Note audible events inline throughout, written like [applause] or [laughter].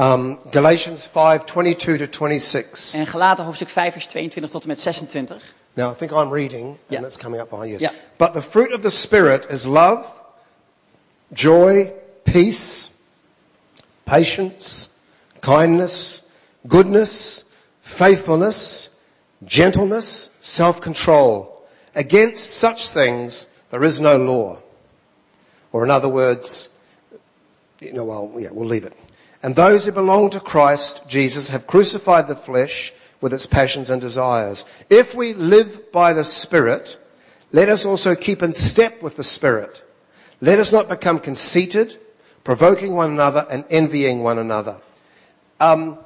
Um, Galatians 5 22 to 26. En Galaten hoofdstuk 5 vers 22 tot en met 26. Now, I think I'm reading, and Yeah. it's coming up behind you. Yeah. But the fruit of the Spirit is love, joy, peace, patience, kindness, goodness, faithfulness, gentleness, self control. Against such things there is no law. Or, in other words, you know, well, yeah, we'll leave it. And those who belong to Christ Jesus have crucified the flesh with its passions and desires. If we live by the Spirit, let us also keep in step with the Spirit. Let us not become conceited, provoking one another and envying one another. Um,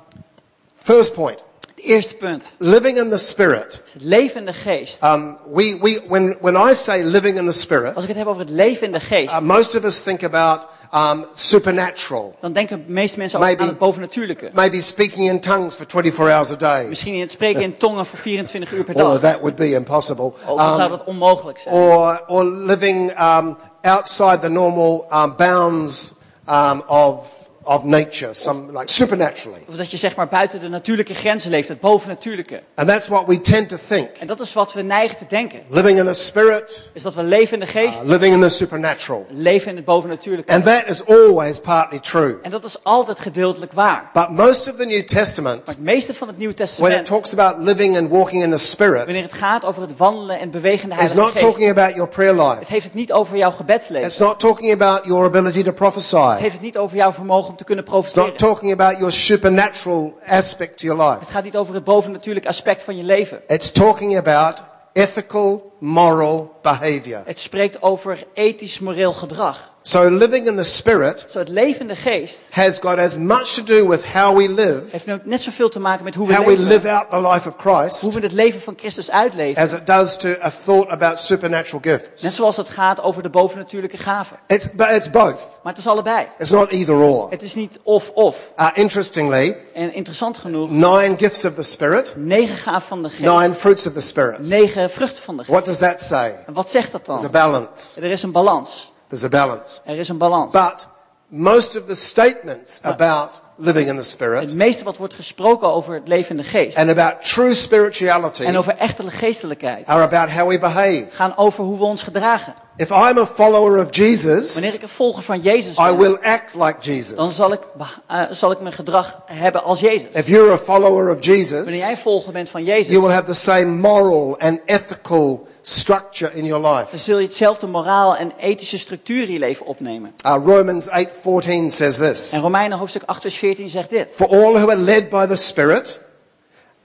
first point, eerste punt. living in the Spirit. Het leven in de geest. Um, we, we, when, when I say living in the Spirit, Als ik het heb over het leven in de geest. uh, most of us think about um, supernatural. dan denken de meeste mensen ook Maybe- aan het bovennatuurlijke. maybe speaking in tongues for 24 hours a day. Misschien in het spreken in tongen voor 24 uur per Or dag. that would be impossible. Ook zou Um, dat onmogelijk zijn. or, or living um, outside the normal um, bounds um, of, of nature, some, like supernaturally. Of dat je zeg maar buiten de natuurlijke grenzen leeft. Het bovennatuurlijke. And that's what we tend to think. En dat is wat we neigen te denken. Living in the spirit, Is dat we leven in de geest. uh, living in the supernatural. Leven in het bovennatuurlijke. And that is always partly true. En dat is altijd gedeeltelijk waar. But most of the New Maar Testament, het meeste van het Nieuwe when it Testament. talks about living and walking in the spirit, Wanneer het gaat over het wandelen en bewegen in de is Heilige not Geest. talking about your prayer Het life. heeft het niet over jouw gebedsleven. It's not talking about your ability to Het prophesy. heeft het niet over jouw vermogen om te kunnen It's not profiteren. talking about your supernatural aspect to your life. Het gaat niet over het bovennatuurlijk aspect van je leven. It's talking about ethical, moral behavior. Het spreekt over ethisch moreel gedrag. So living in the Spirit Zo het leven in de geest has got as much to do with how we live, heeft net zoveel te maken met hoe we how we leven. live out the life of Hoe Christ, we het leven van Christus uitleven. as it does to a thought about supernatural Net gifts. zoals het gaat over de bovennatuurlijke gaven. It's, but it's both. Maar het is allebei. It's not either or. Het is niet of-of. Uh, interestingly, En interessant genoeg, nine gifts of the Spirit, negen gaven van de geest. nine fruits of the Spirit. Negen vruchten van de geest. What does that say? En wat zegt dat There's a dan? balance. Er is een balans. There's a balance. Er is een balans. But most of the statements about living in the Spirit Het meeste wat wordt gesproken over het leven in de geest. and about true spirituality En over echte geestelijkheid. are about how we behave. Gaan over hoe we ons gedragen. If I'm a follower of Wanneer Jesus, ik een volger van Jezus I ben, will act like dan Jesus. zal ik, eh, zal ik mijn gedrag hebben als Jezus. If you're a follower of Wanneer jij Jesus, volger bent van you Jezus, will have the same moral and ethical structure in your dan life. zul je hetzelfde moraal en ethische structuur in je leven opnemen. Uh, Romans 8:14 says this. En Romeinen hoofdstuk 8 vers 14 zegt dit. For all who are led by the Spirit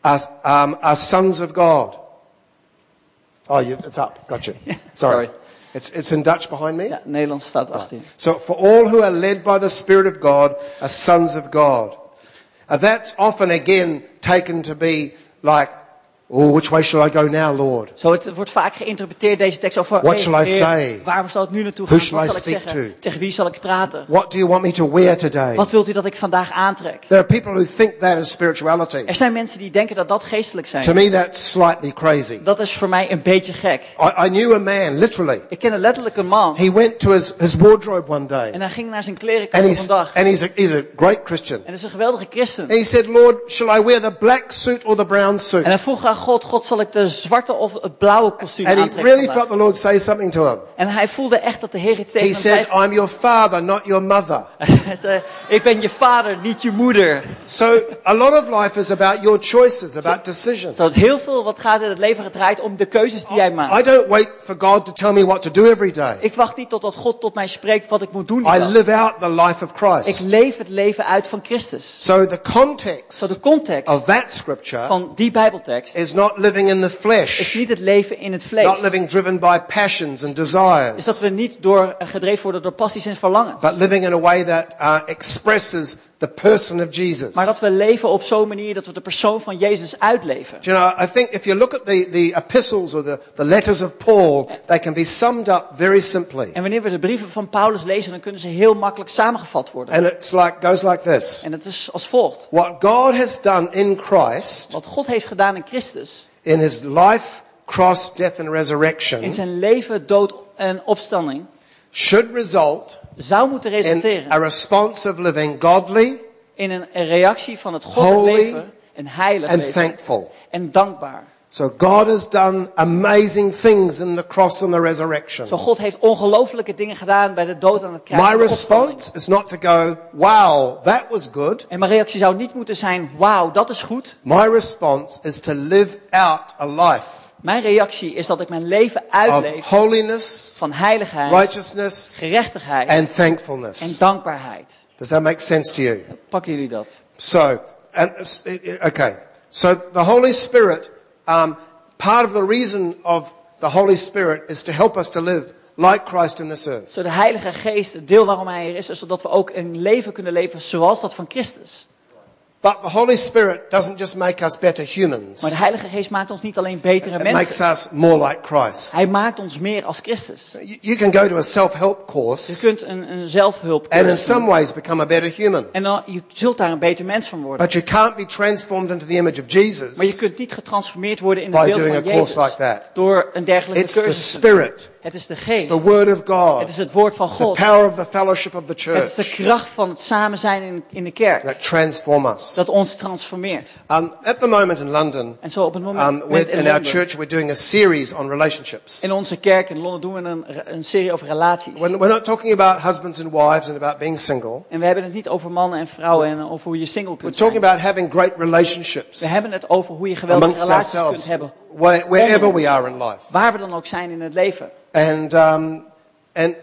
are, um, are sons of God. Oh, you it's up. Gotcha. [laughs] Sorry. sorry. It's, it's in Dutch behind me. Ja, Nederlands staat achter je. So, for all who are led by the Spirit of God are sons of God. And that's often again taken to be like, oh, which way shall I go now, Lord? Zo, het wordt vaak geïnterpreteerd, deze tekst, over What shall I say? waar zal ik nu naartoe Who gaan? shall Wat I speak to? Tegen wie zal ik praten? What do you want me to wear today? Wat wilt u dat ik vandaag aantrek? There are people who think that is spirituality. Er zijn mensen die denken dat dat geestelijk To zijn. me, that's slightly crazy. Dat is voor mij een beetje gek. I, I knew a man, literally. Ik ken een letterlijke man He went to his, his wardrobe one day. en hij ging naar zijn klerenkast op een dag. and he's, a, he's a great Christian. En is een geweldige christen. And he said, Lord, shall I wear the black suit or the brown suit? En hij vroeg God, God zal ik de zwarte of het blauwe kostuum And he aantrekken really vandaag? felt the Lord say something to him. En hij voelde echt dat de Heer iets He tegen hem zei. said, I'm your father, not your mother. [laughs] Hij zei, ik ben je vader, niet je moeder. So a lot of life is about your choices, about decisions. Zoals heel veel wat gaat in het leven gedraaid om de keuzes die jij maakt. I don't wait for God to tell me what to do every day. Ik wacht niet totdat God tot mij spreekt wat ik moet doen. die I dag. live out the life of Ik Christ. leef het leven uit van Christus. So the context de context of that scripture van die Bijbeltekst is not living in the is flesh, niet het leven in het vlees. not living driven by passions and Is dat desires, we niet door, eh, gedreven worden door passies en verlangens. but living in a way that uh, expresses the person of Jesus. Maar dat we leven op zo'n manier dat we de persoon van Jezus uitleven. Do you know, I think if you look at the, the epistles or the, the letters of Paul, they can be summed up very simply. En wanneer we de brieven van Paulus lezen, dan kunnen ze heel makkelijk samengevat worden. And it's like, goes like this. En het is als volgt. What God has done in Christ, Wat God heeft gedaan in Christus, in his life, cross, death and resurrection, in zijn leven, dood en opstanding, should result zou moeten a resulteren response of living godly in een reactie van het goddelijk leven, een heilig and leven thankful. en dankbaar. So God has done amazing things in the cross and the resurrection. Zo God heeft ongelofelijke dingen gedaan bij de dood aan het kruis. My response is not to go, wow, that was good. En mijn reactie zou niet moeten zijn, wauw, dat is goed. My response is to live out a life Mijn reactie is dat ik mijn leven uitleef holiness, van heiligheid, righteousness, gerechtigheid and en thankfulness. dankbaarheid. Does that make sense to you? Pakken jullie dat? So, and, okay. So the Holy Spirit, um, part of the reason of the Holy Spirit is to help us to live like Christ in this earth. Zo de Heilige Geest, het deel waarom Hij er is, is zodat we ook een leven kunnen leven zoals dat van Christus. But the Holy Spirit doesn't just make us better humans. Maar de Heilige Geest maakt ons niet alleen betere It makes mensen. us more like Christ. Hij maakt ons meer als Christus. You, you can go to a self-help Je course kunt een, een zelfhulp and in some ways become a better human. En dan, je zult daar een beter mens van worden. But you can't be transformed into the image of Jesus. Maar je kunt niet getransformeerd worden in het beeld doing van a course Jezus. like that. Door een dergelijke It's the cursus te doen. Spirit. Het is de It's geest. the Word of God. Het is het woord van It's the God. power of the fellowship of the Het is de church kracht van het samen zijn in, in de kerk. that transform us. Dat ons transformeert. Um, at the moment in London, En zo op het moment um, we're, in, in our Londen, church, we're doing a series on relationships. in onze kerk in Londen doen we een, een serie over relaties. When, we're not talking about husbands and wives and about being single. En we hebben het niet over mannen en vrouwen en over hoe je single We're kunt talking zijn. about having great relationships We hebben het over hoe je geweldige relaties kunt ourselves, hebben. where, wherever ons. we are in life. Waar we dan ook zijn in het leven. And, um, and,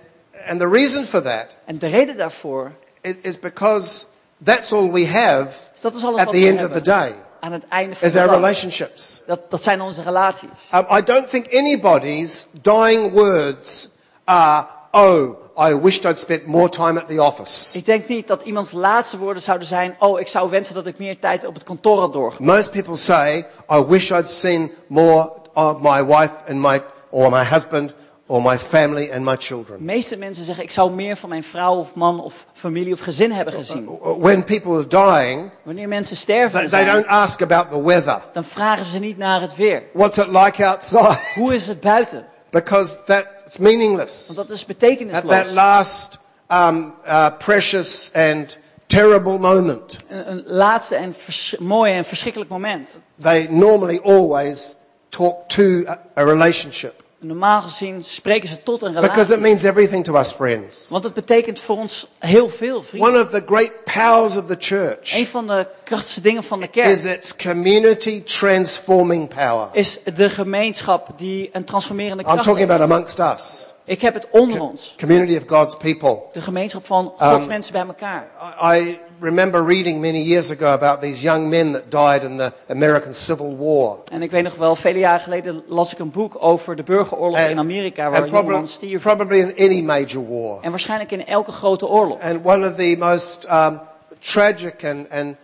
and the reason for that En de reden daarvoor is, is because that's all we have is dat is alles at wat the we end of the day, aan het einde van is de our dag. relationships. Dat, dat zijn onze relaties. Um, I don't think anybody's dying words are, oh, I wished I'd spent more time at the office. Ik denk niet dat iemands laatste woorden zouden zijn, oh ik zou wensen dat ik meer tijd op het kantoor had doorgebracht. Most people say, I wish I'd seen more of my wife and my, or my husband, or my family and my De children. meeste mensen zeggen, ik zou meer van mijn vrouw of man of familie of gezin hebben gezien. When people are dying, Wanneer mensen sterven they, zijn, don't ask about the weather. dan vragen ze niet naar het weer. What's it like outside? Hoe is het buiten? [laughs] Because that's meaningless. Want dat is At that betekenisloos. last um, uh, precious and terrible moment, Een, een laatste en mooi en verschrikkelijk moment. they normally always talk to a, a relationship. Normaal gezien spreken ze tot een Because it relatie. means everything to us, friends. Want het betekent voor ons heel veel, vrienden. One of the great powers of the church Een van de krachtigste dingen van de kerk is its community transforming power. is de gemeenschap die een transformerende I'm kracht talking heeft. about amongst us, Ik heb het onder ons. community of God's people. De gemeenschap van Gods Um, mensen bij elkaar. I remember reading many years ago about these young men that died in the American Civil War. En ik weet nog wel, vele jaren geleden las ik een boek over de burgeroorlog in Amerika, waar and probably, stierf. probably in any major war. En waarschijnlijk in elke grote oorlog. And one of the most um, tragic and, and,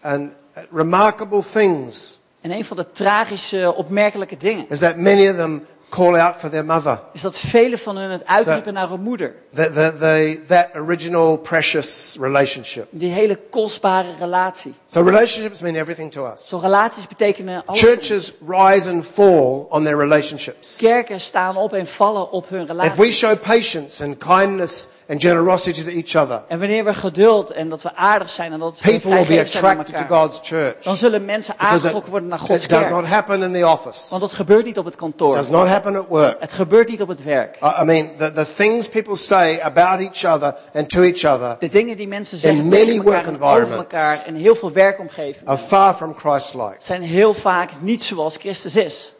and remarkable things En een van de tragische, opmerkelijke dingen is that many of them call out for their mother. is dat velen van hun het uitriepen naar hun moeder. The, the, the, that original precious relationship. Die hele kostbare relatie. So relationships mean everything to us. Zo relaties betekenen alles. Churches rise and fall on their relationships. Kerken staan op en vallen op hun If relatie. we show patience and kindness and generosity to each other, En wanneer we geduld en dat we aardig zijn en dat we people will be attracted to God's church. dan zullen mensen aangetrokken worden naar Gods it does kerk. not happen in the office. Want dat gebeurt niet op het It kantoor. does not happen at work. Het gebeurt niet op het werk. I mean, the, the things people say about each other and to each other De dingen die mensen zeggen In many work over environments. elkaar en heel veel werkomgevingen are far from Christ-like. zijn heel vaak niet zoals Christus is.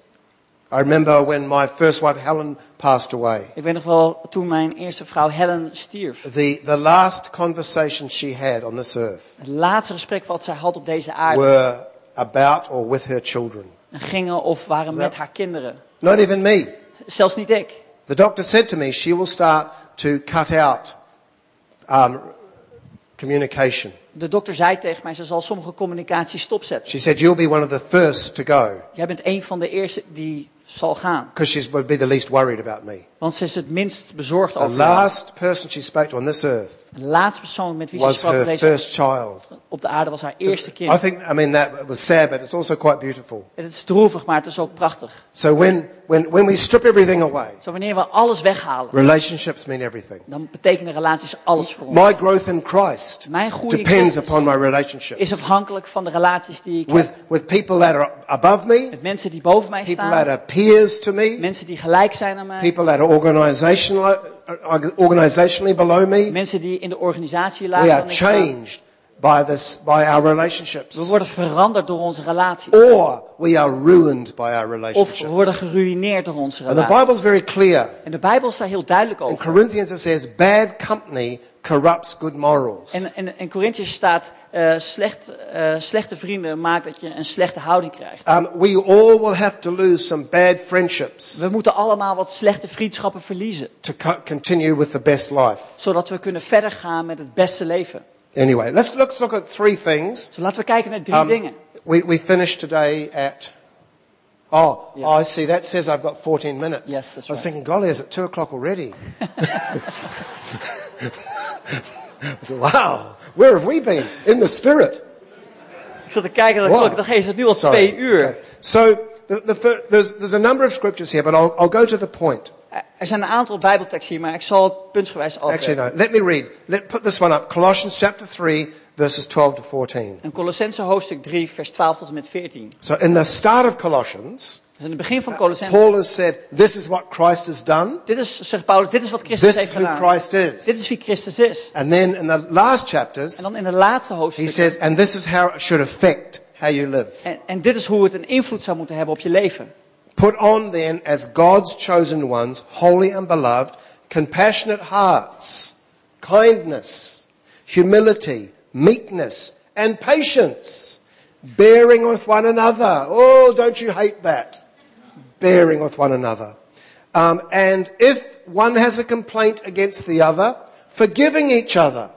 I remember when my first wife Helen passed away. Ik weet nog wel toen mijn eerste vrouw Helen stierf. The, the last conversations she had on this earth Het laatste gesprek wat zij had op deze aarde were about or with her children. gingen of waren met haar kinderen. Not even me. Zelfs niet ik. The doctor said to me she will start to cut out um, communication. De dokter zei tegen mij, ze zal sommige communicatie stopzetten. She said, You'll be one of the first to go Jij bent een van de eerste die zal gaan. because she's be the least worried about me. Want ze is het minst bezorgd The over jou. last person she spoke to on this earth De laatste persoon met wie ze was sprak op, her deze, first child. op de aarde was haar eerste I kind. think, I mean, that was sad, but it's also quite beautiful. En het is droevig, maar het is ook prachtig. So when, when, when we strip everything away, Zo wanneer we alles weghalen, relationships mean everything. dan betekenen relaties alles voor ons. My growth in Christ Mijn groei in depends Christus upon my is relationships afhankelijk van de relaties die ik with, heb. with people that are above me, Met mensen die boven mij people that staan. are peers to me, Mensen die gelijk zijn aan mij. people that are organizational, organizationally below me. Mensen die in de organisatie We lagen are ik sta. changed by, this, by our relationships. We worden veranderd door onze relatie. Or we are ruined by our Of we worden relationships. geruineerd door onze And the relatie. Bible's very clear. En de Bijbel is daar heel duidelijk In over. Corinthians it says, bad company corrupts good morals. En en in Corinthians staat, eh, slecht, eh, slechte vrienden maakt dat je een slechte houding krijgt. Um, we all will have to lose some bad friendships We moeten allemaal wat slechte vriendschappen verliezen. to co- continue with the best life. Zodat we kunnen verder gaan met het beste leven. Anyway, let's, let's look at three things. Dus laten we kijken naar drie Um, dingen. we, we finished today at. Oh, Yeah. oh, I see. That says I've got 14 minutes. Yes, that's I was right. thinking, golly, is it 2 o'clock already? [laughs] I said, wow, where have we been? In the spirit. Ik zat te kijken naar de Wow. klok. Ik dacht, hey, is het nu al Sorry. twee uur? Okay. So, the, the, fir- there's, there's a number of scriptures here, but I'll, I'll go to the point. Er zijn een aantal bijbelteksten hier, maar ik zal het puntsgewijs Actually, afwerken. no. Let me read. Let put this one up. Colossians chapter 3, verses 12 to 14. En Colossense hoofdstuk 3, vers 12 tot en met 14. So, in the start of Colossians, Dus in het begin van Colossense, Paul has said, This is what Christ has done. dit is, zegt Paulus, dit is wat Christus This heeft is who gedaan. Christ is. Dit is wie Christus is. And then in the last En chapters, dan in de laatste he hoofdstuk. says, and this is how it should affect how you live. En, en dit is hoe het een invloed zou moeten hebben op je leven. Put on then as God's chosen ones, holy and beloved, compassionate hearts, kindness, humility, meekness, and patience, bearing with one another. Oh, don't you hate that? Bearing with one another. Um, and if one has a complaint against the other, forgiving each other.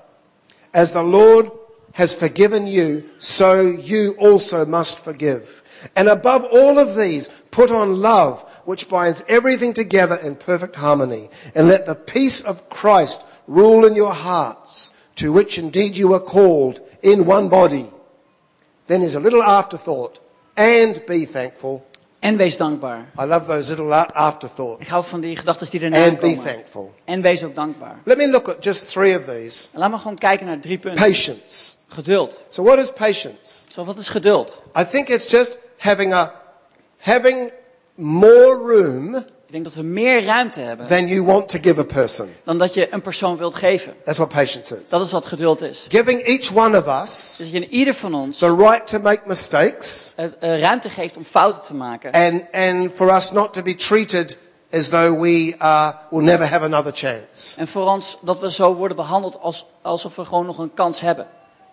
As the Lord has forgiven you, so you also must forgive. And above all of these, put on love, which binds everything together in perfect harmony. And let the peace of Christ rule in your hearts, to which indeed you are called in one body. Then there's a little afterthought. And be thankful. En wees dankbaar. I love those little afterthoughts. Ik hou van die gedachten die erna And be thankful. En wees ook dankbaar. Let me look at just three of these. En laat me gewoon kijken naar drie punten. Patience. Geduld. So what is patience? Zo, wat is geduld? I think it's just having a having more room Ik denk dat we meer ruimte hebben than you want to give a person. dan dat je een persoon wilt geven. That's what patience is. Dat is wat geduld is. Giving each one of us dat je in ieder van ons the right to make mistakes het, eh, ruimte geeft om fouten te maken. and and for us not to be treated as though we uh, will never have another chance. En voor ons dat we zo worden behandeld als, alsof we gewoon nog een kans hebben.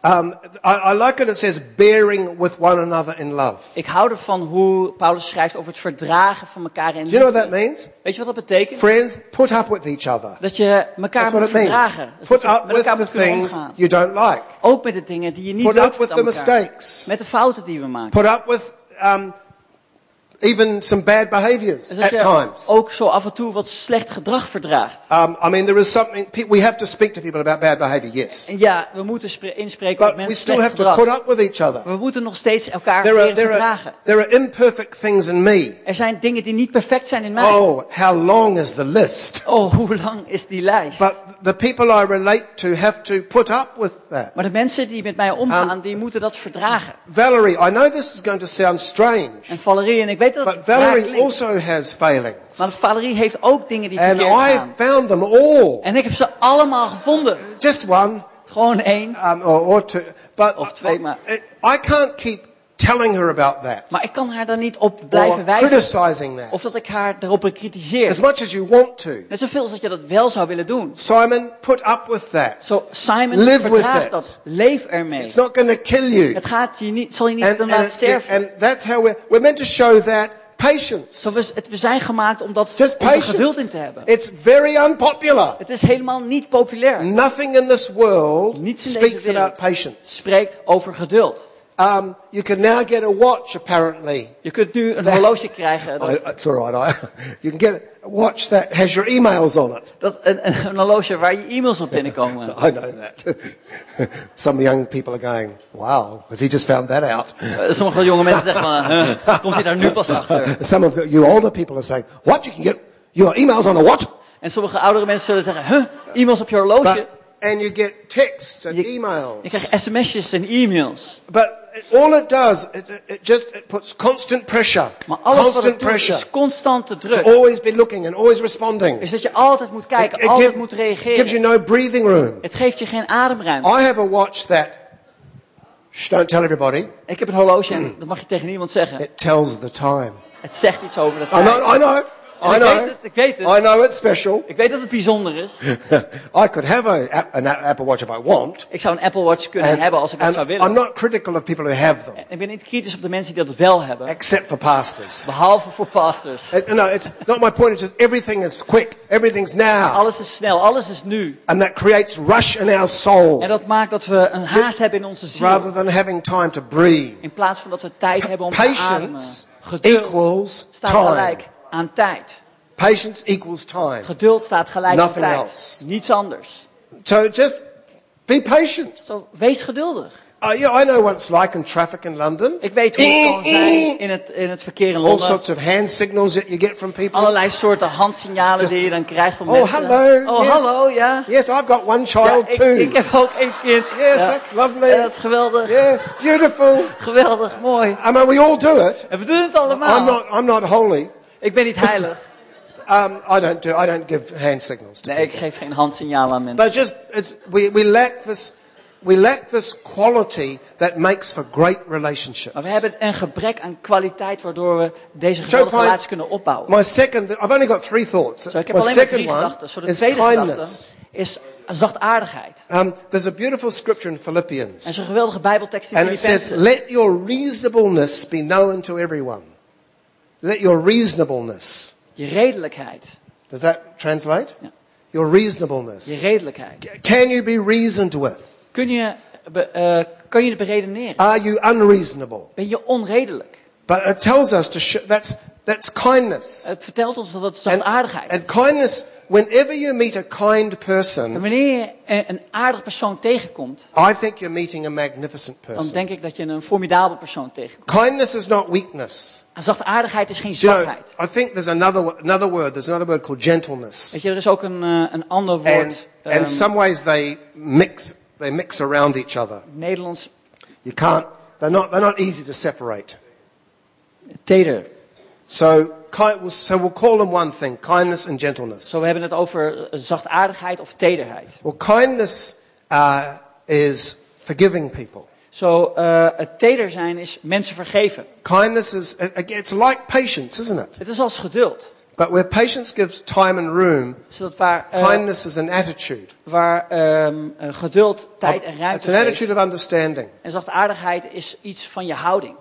Um, I, I like it. It says bearing with one another in love. Ik hou ervan hoe Paulus schrijft over het verdragen van elkaar in Do you know what that means? Weet je wat dat betekent? Friends, put up with each other. Dat je elkaar That's what moet it means. verdragen. Dus Put up with the things omgaan. you don't like. Ook met de dingen die je niet Put leuk up vindt with aan the elkaar. mistakes. Met de fouten die we maken. Put up with um, even some bad behaviors Dus at times. ook zo af en toe wat slecht gedrag verdraagt. Um, I mean, there is something, we have to speak to people about bad behavior, yes. Ja, we moeten spre- inspreken op But we mensen still slecht have to gedrag. put up with each other. We moeten nog steeds elkaar There are, there, are, verdragen. there are imperfect things in me. Er zijn dingen die niet perfect zijn in mij. Oh, how long is the list? Oh, hoe lang is die lijst? But the people I relate to have to put up with that. Maar de mensen die met mij omgaan, Um, die moeten dat verdragen. Valerie, I know this is going to sound strange, En Valerie, en ik weet dat but Valerie also has failings. maar Valerie heeft ook dingen die And verkeerd I gaan. found them all. En ik heb ze allemaal gevonden. Just one. Gewoon één. um, or, or two. But Of twee, maar- I, I can't keep telling her about that Maar ik kan haar daar niet op blijven wijzen. criticizing that Of dat ik haar daarop bekritiseer. as much as you want to. Net zoveel als dat je dat wel zou willen doen. Simon, put up with that. Zo, Simon, Live with dat. Leef ermee. It's not going to kill you. Het gaat je niet, zal je niet And, and, laten it's- sterven. and that's how we're, we're meant to show that patience. Zo, we, het- we zijn gemaakt om, dat, Just om geduld in te hebben. It's very unpopular. Het is helemaal niet populair. Nothing in this world Niets in speaks deze about patience. spreekt over geduld. Um, you can now get a watch, apparently. Je kunt nu een horloge krijgen dat, I, it's all right. I, [laughs] you can get a watch that has your emails on it. dat een, een, een horloge waar je e-mails op binnenkomen. [laughs] I know that. [laughs] Some young people are going, wow, has he just found that out? Eh, Sommige jonge mensen zeggen van, huh, komt hij daar nu pas achter? Some of you older people are saying, what? You can get your emails on a watch? En sommige oudere mensen zullen zeggen, huh, e-mails op je horloge? But, and you get texts and Je, emails. je krijgt sms'jes en e-mails. But all it does, it, it- it just it puts constant pressure. Maar alles wat constant het doet pressure. is constante To druk. always be looking and always responding. Is dat je altijd moet kijken, It altijd give- moet gives you reageren. no breathing room. Het geeft je geen ademruimte. I have a watch that, shh, don't tell everybody, Ik heb een horloge en dat mag je tegen niemand zeggen. it tells the time. Het zegt iets over de I tijd. know, I know, En I ik know. weet het, ik weet het. I know it's special. Ik weet dat het bijzonder is. [laughs] I could have a, an Apple Watch if I want. Ik zou een Apple Watch kunnen And, hebben als ik dat and zou I'm willen. not critical of people who have them, En ik ben niet kritisch op de mensen die dat wel hebben. except for pastors. Behalve voor pastors. It- no, it's not my point. It's just everything is quick. Everything's now. Alles is snel, alles is nu. And that creates rush in our soul En dat maakt dat we een haast hebben in onze ziel. rather than having time to breathe. In plaats van dat we tijd hebben om te ademen. Patience Geduld equals staat time. gelijk aan tijd. Patience equals time. Geduld staat gelijk aan tijd. else. Niets anders. So just be patient. Zo, wees geduldig. Uh, yeah, I know what it's like in traffic in London. Ik weet hoe het kan zijn in het, in het verkeer in All Londen. sorts of hand signals that you get from people. Allerlei soorten handsignalen Just- die je dan krijgt van Oh, mensen. hallo. Oh, Yes. hallo, ja. Yes, I've got one Ja, child ik, too. ik heb ook één kind. Yes, Ja. that's lovely. Ja, dat is geweldig. Yes, beautiful. Geweldig, mooi. I mean, we all do it. En we doen het allemaal. I'm not. I'm not holy. Ik ben niet heilig. Um, I don't do. I don't give hand signals to Nee, ik geef geen handsignalen aan mensen. But just it's we, we lack this. We lack this quality that makes for great relationships. Maar we hebben een gebrek aan kwaliteit waardoor we deze geweldige my- relatie kunnen opbouwen. My second. I've only got three thoughts. Zo, ik heb My alleen maar drie one gedachten. Zo, de is tweede kindness. is zachtaardigheid. Um, there's a beautiful scripture in En Philippians, zo'n geweldige bijbeltekst in and it says, Filippenzen. "Let your reasonableness be known to everyone." Let your reasonableness. Je redelijkheid. Does that translate? Ja. Your Je reasonableness. redelijkheid. Can you be reasoned with? Kun je, be- eh, kan je het beredeneren? Are you unreasonable? Ben je onredelijk? But it tells us to show that's that's kindness. Het vertelt ons dat And, zachtaardigheid is. and kindness. Whenever you meet a kind person, wanneer je een, aardig persoon tegenkomt, I think you're meeting a magnificent dan person. denk ik dat je een formidabel persoon tegenkomt. Kindness is not weakness. En zachtaardigheid is geen Do you know, zwakheid. I think there's another another word. There's another word called gentleness. Weet je, er is ook een, eh, een ander And woord. and ehm, some ways they mix they mix around each other. Nederlands You can't. They're not. They're not easy to separate. teder. So, so we'll call them one thing: kindness and gentleness. Zo, we hebben het over eh, zachtaardigheid of tederheid. Well, kindness uh, is forgiving people. Zo, eh, het teder zijn is mensen vergeven. Kindness is again, it's like patience, isn't it? Het is als geduld. But where patience gives time and room, Zodat waar, eh, kindness is an attitude. waar eh, geduld tijd en It's ruimte an geeft. attitude of understanding. En zachtaardigheid is iets van je houding.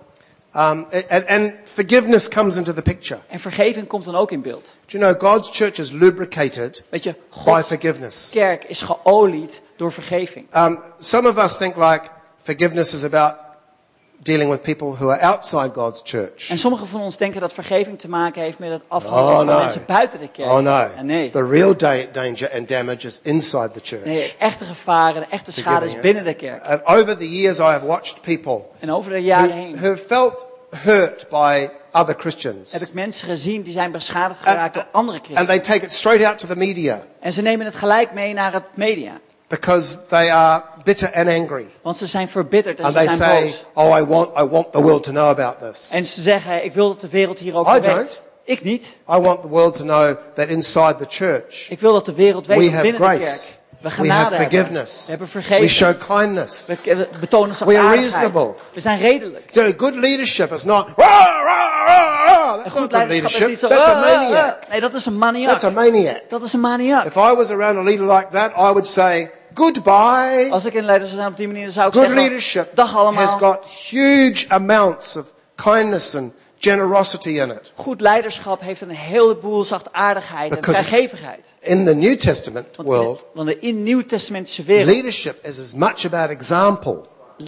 Um, and, and forgiveness comes into the picture. En vergeving komt dan ook in beeld. Do you know God's church is lubricated Weet je, by Gods forgiveness? kerk is geolied door vergeving. Um, some of us think like forgiveness is about dealing with people who are outside God's church. En sommigen van ons denken dat vergeving te maken heeft met het afhandelen Oh van no. mensen buiten de kerk. Oh no. En nee. The real da- danger and damage is inside the church. Nee, echte gevaren, de echte schade is binnen de kerk. And over the years, I have watched people En over de jaren who, heen who felt hurt by other heb Christians. ik mensen gezien die zijn beschadigd geraakt door andere And christenen. they take it straight out to the media En ze nemen het gelijk mee naar het media. Because they are bitter and angry. Want ze zijn verbitterd en And ze they zijn say, boos. Oh, I want, I want the world to know about this. En ze zeggen, ik wil dat de wereld hierover I weet. don't. Ik niet. I want the world to know that inside the church, Ik wil dat de wereld weet we have binnen de grace. kerk we genade have forgiveness. We hebben We show kindness. We betonen We are zachtaardigheid. reasonable. We zijn redelijk. Good leadership is not, that's goed not is leadership. zo... That's a "Ah, ah, maniac. ah." Nee, dat is een maniak. That's a maniac. Dat is een maniak. If I was around a leader like that, I would say, goodbye. Als ik een leider zou zijn op die manier, dan zou ik Good zeggen... leadership Dag allemaal. has got huge amounts of kindness and generosity in it. Goed leiderschap heeft een heleboel zachtaardigheid en vrijgevigheid. In the New Testament Want in de, world, in Nieuw-testamentische wereld leadership is as much about example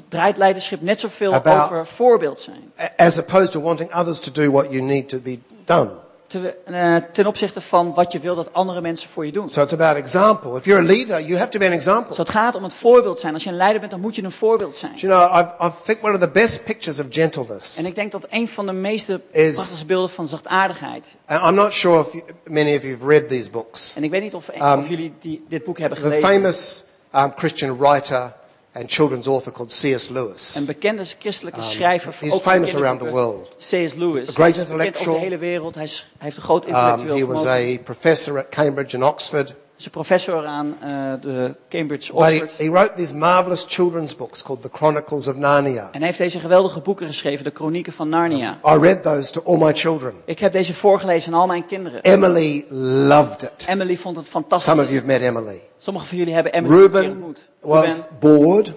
draait leiderschap net zoveel over voorbeeld zijn. as opposed to wanting others to do what you need to be done. Te- eh, ten opzichte van wat je wil dat andere mensen voor je doen. So it's about example. If you're a leader, you have to be an example. Dus het gaat om het voorbeeld zijn. Als je een leider bent, dan moet je een voorbeeld zijn. Do you know, I, I think one of the best pictures of gentleness, En ik denk dat een van de meeste Is- prachtigste beelden van zachtaardigheid. and I'm not sure if you, many of you have read these books, En ik weet niet of, Um, of jullie die, dit boek hebben the gelezen. famous um, Christian writer and children's author called C.S. Lewis. Een bekende christelijke Um, schrijver. he's ook van famous around the world. C.S. Lewis. A great bekend over intellectual. de hele wereld. Hij, is, hij heeft een groot Um, he was a professor at Cambridge and Oxford. Is een professor aan eh, de Cambridge But he, Oxford. he wrote these marvelous children's books called The Chronicles of Narnia. En hij heeft deze geweldige boeken geschreven, de Chronieken van Narnia. I read those to all my children. Ik heb deze voorgelezen aan al mijn kinderen. Emily loved it. Emily vond het Some fantastisch. of you have met Emily. Sommigen van jullie hebben Emily Ruben ontmoet. was Ruben bored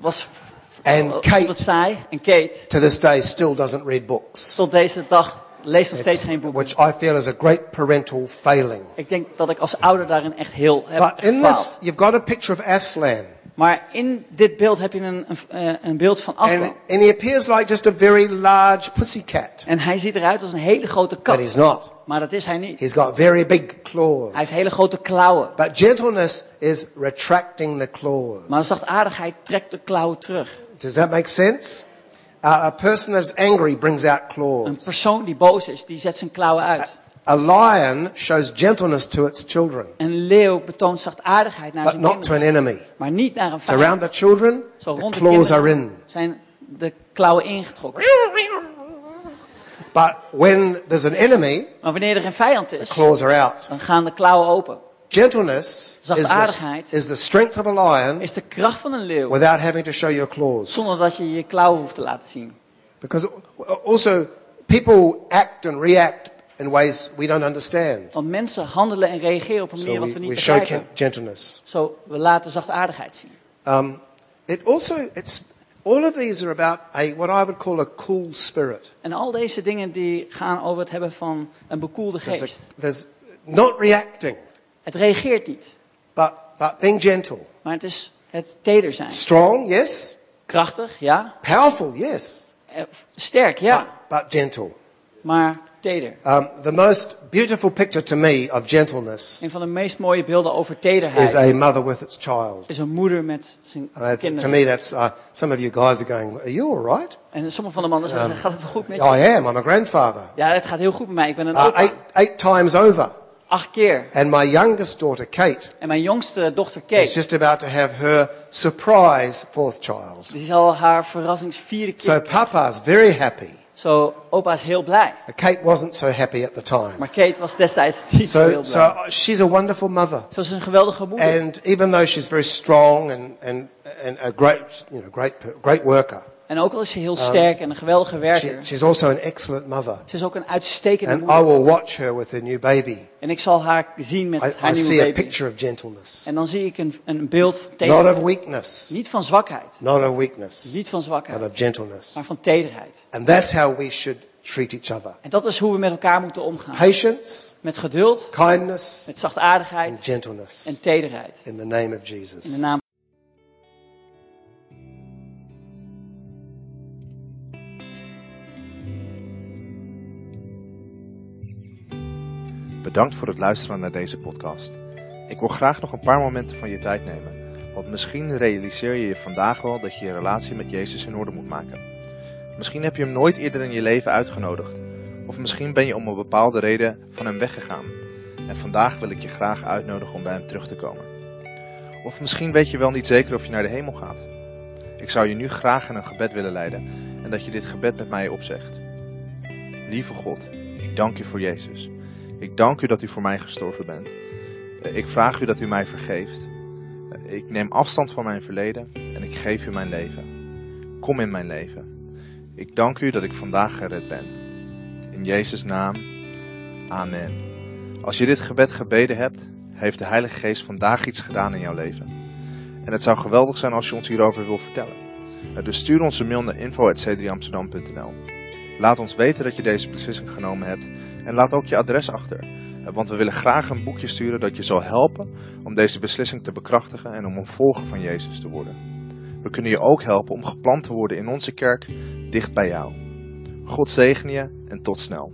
was and Kate saai. En Kate, to this day still doesn't read books. tot deze dag, leest nog steeds geen boeken. which I feel is a great parental failing. Ik denk dat ik als ouder daarin echt heel heb But in gefaald. this, you've got a picture of Aslan. Maar in dit beeld heb je een, een, eh, een beeld van And, Aslan. and he appears like just a very large pussycat. En hij ziet eruit als een hele grote But kat. he's not. Maar dat is hij niet. He's got very big Hij heeft claws. hele grote klauwen. But gentleness is retracting the claws. Maar zachtaardigheid trekt de klauwen terug. Does that make sense? Uh, a person that is angry brings out Een claws. persoon die boos is, die zet zijn klauwen uit. A lion shows gentleness to its children, Een leeuw betoont zachtaardigheid naar but zijn not to kinderen. an enemy. Maar niet naar een So around vijand. the children, Zo the rond de claws are kinderen in. zijn de klauwen ingetrokken. But when there's an enemy, Maar wanneer er een vijand is, claws are out. dan gaan de klauwen open. Gentleness is the, is the strength of a lion Is de kracht van een leeuw. without having to show your claws. Zonder dat je je klauwen hoeft te laten zien. Because also, people act and react in ways we don't understand. Want mensen handelen en reageren op een manier So wat we, we we niet show begrijpen. gen- gentleness. Zo, we laten zachtaardigheid zien. Um, it also, it's, all of these are about a, what I would call a cool spirit. En al deze dingen die gaan over het hebben van een bekoelde There's, a, geest. there's not reacting, Het reageert niet, but, but being gentle. maar het is het teder zijn. Strong, yes. Krachtig, ja. Powerful, yes. Eh, Sterk, ja. But, but gentle. Maar teder. Um, the most beautiful picture to me of gentleness Een van de meest mooie beelden over is tederheid a mother with its child. is een moeder met zijn Uh, to kinderen. me, that's uh, some of you guys are going. Are you all right? En sommige van de mannen zeggen, gaat het goed met je? I am. I'm a grandfather. Ja, het gaat heel goed met mij. Ik ben een Uh, opa. eight, eight times over, Acht keer. and my youngest daughter Kate En mijn jongste dochter is Kate, just about to have her surprise fourth child. die zal haar verrassings vierde keer So Papa's very happy. Zo, opa is heel blij. Kate wasn't so happy at the time. Maar Kate was destijds niet zo heel So, blij. so she's a wonderful mother. Ze was een geweldige moeder. And even though she's very strong and, and, and a great, you know, great, great worker, En ook al is ze heel sterk en een geweldige she, werker, she's also an excellent mother. ze is ook een uitstekende And I moeder. will watch her with her new baby. En ik zal haar zien met I, haar I see nieuwe a baby. picture of gentleness. En dan zie ik een, een beeld van Not tederheid. of weakness. Niet van zwakheid. Not of weakness. Niet van But zwakheid. of gentleness. Maar van tederheid. And that's how we should treat each other. En dat is hoe we met elkaar moeten omgaan. Patience, Met geduld, kindness, met zachtaardigheid and gentleness. en tederheid. In the name of In de Jesus. naam Bedankt voor het luisteren naar deze podcast. Ik wil graag nog een paar momenten van je tijd nemen, want misschien realiseer je je vandaag wel dat je je relatie met Jezus in orde moet maken. Misschien heb je hem nooit eerder in je leven uitgenodigd, of misschien ben je om een bepaalde reden van hem weggegaan. En vandaag wil ik je graag uitnodigen om bij hem terug te komen. Of misschien weet je wel niet zeker of je naar de hemel gaat. Ik zou je nu graag in een gebed willen leiden en dat je dit gebed met mij opzegt. Lieve God, ik dank u voor Jezus. Ik dank u dat u voor mij gestorven bent. Eh, Ik vraag u dat u mij vergeeft. Eh, Ik neem afstand van mijn verleden en ik geef u mijn leven. Kom in mijn leven. Ik dank u dat ik vandaag gered ben. In Jezus' naam. Amen. Als je dit gebed gebeden hebt, heeft de Heilige Geest vandaag iets gedaan in jouw leven. En het zou geweldig zijn als je ons hierover wil vertellen. Eh, Dus stuur ons een mail naar info.c3amsterdam.nl Laat ons weten dat je deze beslissing genomen hebt en laat ook je adres achter. Eh, Want we willen graag een boekje sturen dat je zal helpen om deze beslissing te bekrachtigen en om een volger van Jezus te worden. We kunnen je ook helpen om geplant te worden in onze kerk dicht bij jou. God zegen je en tot snel.